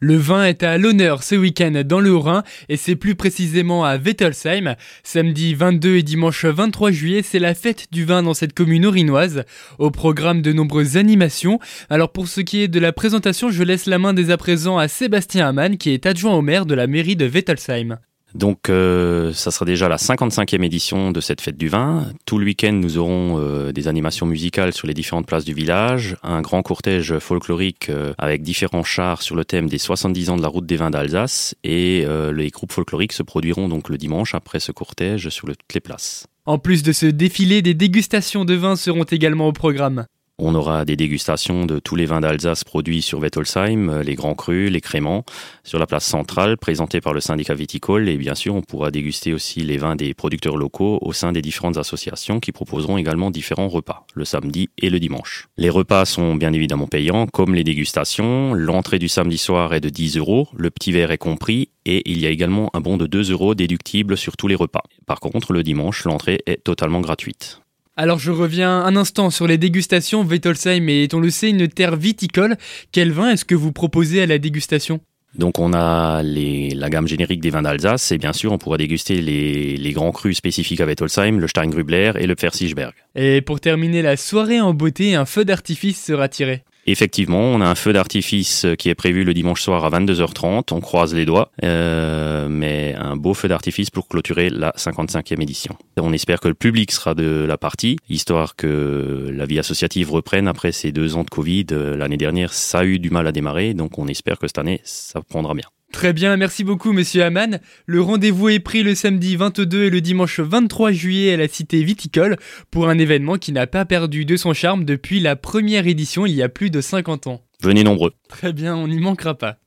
Le vin est à l'honneur ce week-end dans le Haut-Rhin et c'est plus précisément à Wettelsheim. Samedi 22 et dimanche 23 juillet, c'est la fête du vin dans cette commune orinoise. Au programme de nombreuses animations. Alors pour ce qui est de la présentation, je laisse la main dès à présent à Sébastien Hamann qui est adjoint au maire de la mairie de Wettelsheim. Donc euh, ça sera déjà la 55e édition de cette fête du vin. Tout le week-end, nous aurons euh, des animations musicales sur les différentes places du village, un grand cortège folklorique euh, avec différents chars sur le thème des 70 ans de la route des vins d'Alsace et les groupes folkloriques se produiront donc le dimanche après ce cortège sur toutes les places. En plus de ce défilé, des dégustations de vins seront également au programme. On aura des dégustations de tous les vins d'Alsace produits sur Wettolsheim, euh, les grands crus, les créments, sur la place centrale, présentés par le syndicat viticole. Et bien sûr, on pourra déguster aussi les vins des producteurs locaux au sein des différentes associations qui proposeront également différents repas, le samedi et le dimanche. Les repas sont bien évidemment payants, comme les dégustations. L'entrée du samedi soir est de 10 euros, le petit verre est compris, et il y a également un bon de 2 euros déductible sur tous les repas. Par contre, le dimanche, l'entrée est totalement gratuite. Alors je reviens un instant sur les dégustations. Wettolsheim est, on le sait, une terre viticole. Quel vin est-ce que vous proposez à la dégustation? Donc on a la gamme générique des vins d'Alsace et bien sûr on pourra déguster les, grands crus spécifiques à Wettolsheim, le Steingrubler et le Pfirsichberg. Et pour terminer la soirée en beauté, un feu d'artifice sera tiré. Effectivement, on a un feu d'artifice qui est prévu le dimanche soir à 22h30. On croise les doigts, euh, mais un beau feu d'artifice pour clôturer la 55e édition. On espère que le public sera de la partie, histoire que la vie associative reprenne après ces deux ans de Covid. L'année dernière, ça a eu du mal à démarrer, donc on espère que cette année, ça prendra bien. Très bien, merci beaucoup Monsieur Hamann. Le rendez-vous est pris le samedi 22 et le dimanche 23 juillet à la cité viticole pour un événement qui n'a pas perdu de son charme depuis la première édition il y a plus de 50 ans. Venez nombreux. Très bien, on n'y manquera pas.